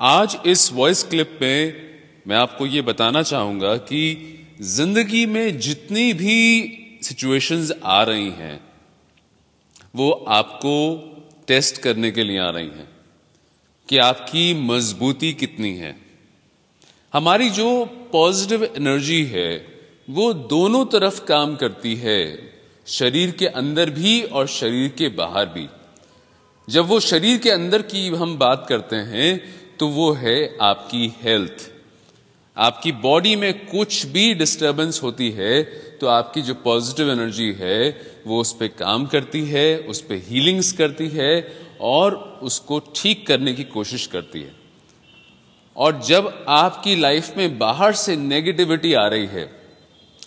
आज इस voice clip में मैं आपको ये बताना चाहूँगा कि ज़िंदगी में जितनी भी सिचुएशंस आ रही हैं, वो आपको टेस्ट करने के लिए आ रही हैं कि आपकी मजबूती कितनी है। हमारी जो पॉजिटिव एनर्जी है, वो दोनों तरफ़ काम करती है, शरीर के अंदर भी और शरीर के बाहर भी। जब वो शरीर के अंदर की हम बात करते हैं तो वो है आपकी हेल्थ आपकी बॉडी में कुछ भी डिस्टरबेंस होती है तो आपकी जो पॉजिटिव एनर्जी है, वो उस पर काम करती है, उस पर हीलिंग्स करती है और उसको ठीक करने की कोशिश करती है. और जब आपकी लाइफ में बाहर से नेगेटिविटी आ रही है,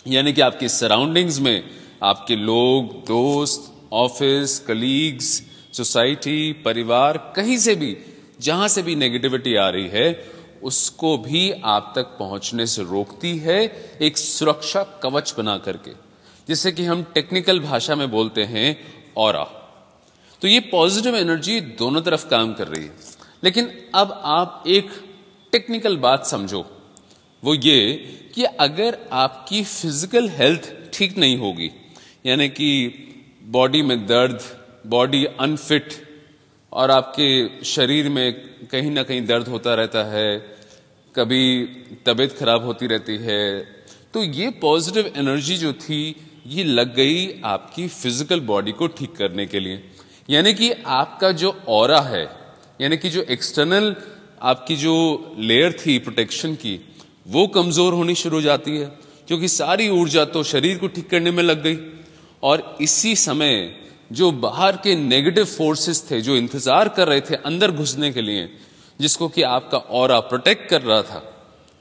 यानी कि आपकी सराउंडिंग्स में, आपके लोग, दोस्त ऑफ़िस कलीग्स सोसाइटी परिवार, कहीं से भी जहाँ से भी नेगेटिविटी आ रही है, उसको भी आप तक पहुँचने से रोकती है एक सुरक्षा कवच बना करके। जिसे कि हम टेक्निकल भाषा में बोलते हैं और तो ये पॉजिटिव एनर्जी दोनों तरफ़ काम कर रही है। लेकिन अब आप एक टेक्निकल बात समझो। वो ये कि अगर आपकी फ़िज़िकल हेल्थ ठीक नहीं होगी, यानी कि बॉडी में दर्द बॉडी अनफिट और आपके शरीर में कहीं ना कहीं दर्द होता रहता है, कभी तबीयत खराब होती रहती है तो ये पॉजिटिव एनर्जी जो थी, ये लग गई आपकी फ़िज़िकल बॉडी को ठीक करने के लिए। यानी कि आपका जो और है, यानी कि जो एक्सटर्नल आपकी जो लेयर थी प्रोटेक्शन की, वो कमज़ोर होनी शुरू हो जाती है, क्योंकि सारी ऊर्जा तो शरीर को ठीक करने में लग गई। और इसी समय जो बाहर के नेगेटिव फोर्सेस थे, जो इंतज़ार कर रहे थे अंदर घुसने के लिए, जिसको कि आपका और प्रोटेक्ट कर रहा था,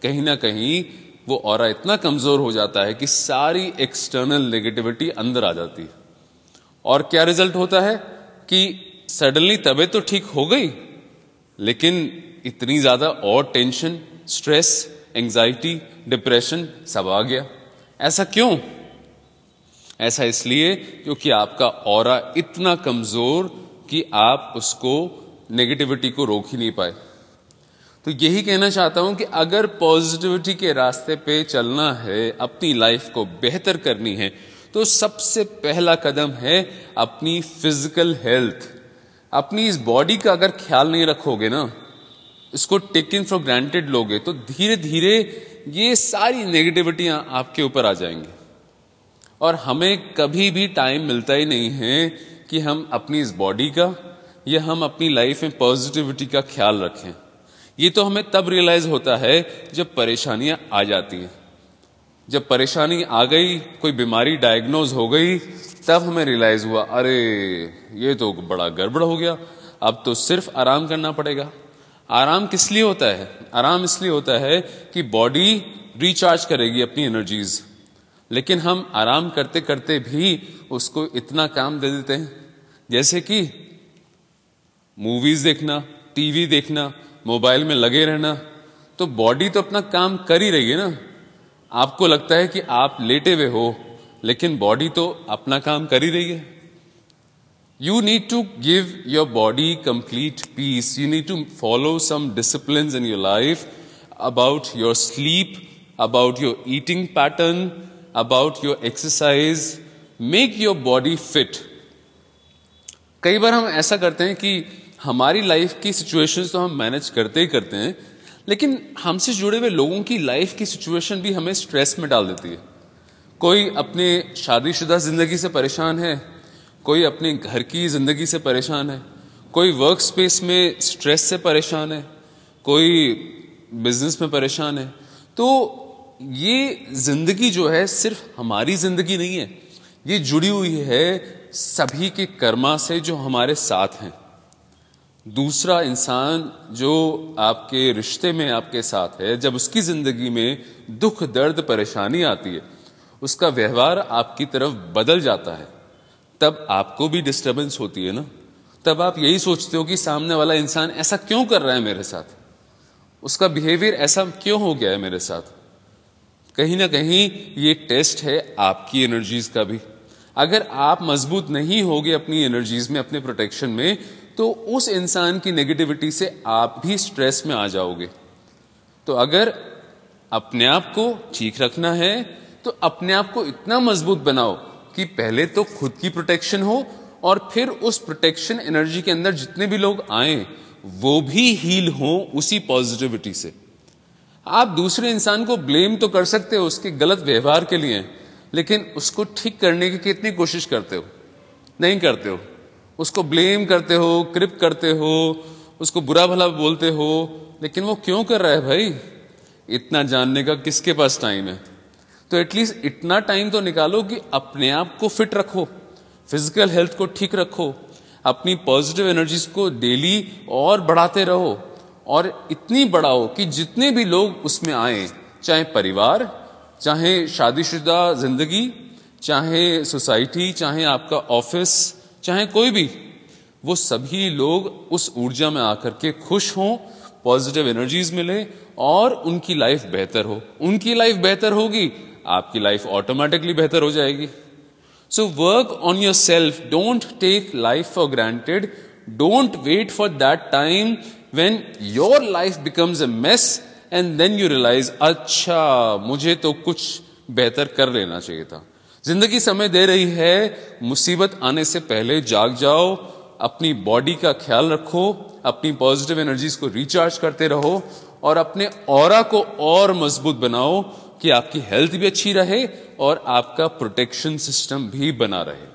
कहीं ना कहीं वो और इतना कमज़ोर हो जाता है कि सारी एक्सटर्नल नेगेटिविटी अंदर आ जाती है। और क्या रिज़ल्ट होता है कि सडनली तबीयत तो ठीक हो गई, लेकिन इतनी ज़्यादा और टेंशन स्ट्रेस एंजाइटी डिप्रेशन सब आ गया। ऐसा क्यों? ऐसा इसलिए क्योंकि आपका और इतना कमज़ोर कि आप उसको नेगेटिविटी को रोक ही नहीं पाए। तो यही कहना चाहता हूँ कि अगर पॉजिटिविटी के रास्ते पे चलना है, अपनी लाइफ को बेहतर करनी है तो सबसे पहला कदम है अपनी फ़िज़िकल हेल्थ अपनी इस बॉडी का अगर ख्याल नहीं रखोगे ना, इसको टेकिन फॉर ग्रांटेड लोगे तो धीरे धीरे ये सारी नेगेटिविटियाँ आपके ऊपर आ जाएँगी। और हमें कभी भी टाइम मिलता ही नहीं है कि हम अपनी इस बॉडी का या हम अपनी लाइफ में पॉजिटिविटी का ख्याल रखें। ये तो हमें तब रियलाइज़ होता है जब परेशानियाँ आ जाती हैं। जब परेशानी आ गई, कोई बीमारी डायग्नोज हो गई, तब हमें रियलाइज़ हुआ, अरे, ये तो बड़ा गड़बड़ हो गया। अब तो सिर्फ़ आराम करना पड़ेगा। आराम किस लिए होता है? आराम इसलिए होता है कि बॉडी रिचार्ज करेगी अपनी एनर्जीज लेकिन हम आराम करते करते भी उसको इतना काम दे देते हैं। जैसे कि मूवीज़ देखना टीवी देखना मोबाइल में लगे रहना तो बॉडी तो अपना काम कर ही रही है ना। आपको लगता है कि आप लेटे हुए हो, लेकिन बॉडी तो अपना काम कर ही रही है। You need to give your body complete peace you need to follow some discipline in your life about your sleep about your eating pattern about your exercise. Make your body fit कई बार हम ऐसा करते हैं कि हमारी life की situations तो हम मैनेज करते ही करते हैं, लेकिन हमसे जुड़े हुए लोगों की लाइफ की सिचुएशन भी हमें स्ट्रेस में डाल देती है कोई अपने शादीशुदा ज़िंदगी से परेशान है, कोई अपने घर की ज़िंदगी से परेशान है, कोई वर्क स्पेस में स्ट्रेस से परेशान है, कोई बिज़नेस में परेशान है तो ये ज़िंदगी जो है सिर्फ़ हमारी ज़िंदगी नहीं है, ये जुड़ी हुई है सभी के कर्मा से जो हमारे साथ हैं। दूसरा इंसान जो आपके रिश्ते में आपके साथ है, जब उसकी ज़िंदगी में दुख, दर्द, परेशानी आती है, उसका व्यवहार आपकी तरफ़ बदल जाता है। तब आपको भी डिस्टरबेंस होती है ना? तब आप यही सोचते हो कि सामने वाला इंसान ऐसा क्यों कर रहा है मेरे साथ? उसका बिहेवियर ऐसा क्यों हो गया है मेरे साथ? कहीं ना कहीं ये टेस्ट है आपकी एनर्जीज का भी। अगर आप मज़बूत नहीं होगे अपनी एनर्जीज में, अपने प्रोटेक्शन में तो उस इंसान की नेगेटिविटी से आप भी स्ट्रेस में आ जाओगे। तो अगर अपने आप को ठीक रखना है तो अपने आप को इतना मज़बूत बनाओ कि पहले तो खुद की प्रोटेक्शन हो और फिर उस प्रोटेक्शन एनर्जी के अंदर जितने भी लोग आए, वो भी हील हो उसी पॉजिटिविटी से। आप दूसरे इंसान को ब्लेम तो कर सकते हो उसके गलत व्यवहार के लिए, लेकिन उसको ठीक करने की कितनी कोशिश करते हो? नहीं करते हो। उसको ब्लेम करते हो, क्रिप करते हो, उसको बुरा भला बोलते हो, लेकिन वो क्यों कर रहा है भाई? इतना जानने का किसके पास टाइम है? तो एटलीस्ट इतना टाइम तो निकालो कि अपने आप को फिट रखो फ़िज़िकल हेल्थ को ठीक रखो, अपनी पॉजिटिव एनर्जीज को डेली और बढ़ाते रहो। और इतनी बड़ा हो कि जितने भी लोग उसमें आए, चाहे परिवार, चाहे शादीशुदा ज़िंदगी, चाहे सोसाइटी, चाहे आपका ऑफ़िस, चाहे कोई भी, वो सभी लोग उस ऊर्जा में आकर के खुश हों, पॉजिटिव एनर्जीज मिले और उनकी लाइफ बेहतर हो। उनकी लाइफ बेहतर होगी, आपकी लाइफ ऑटोमेटिकली बेहतर हो जाएगी। So work on yourself don't take life for granted don't wait for that time when your life becomes a mess and then you realise अच्छा मुझे तो कुछ बेहतर कर लेना चाहिए था। ज़िंदगी समय दे रही है, मुसीबत आने से पहले जाग जाओ, अपनी बॉडी का ख्याल रखो, अपनी पॉजिटिव एनर्जीज को रिचार्ज करते रहो और अपने और को और मज़बूत बनाओ कि आपकी हेल्थ भी अच्छी रहे और आपका प्रोटेक्शन सिस्टम भी बना रहे।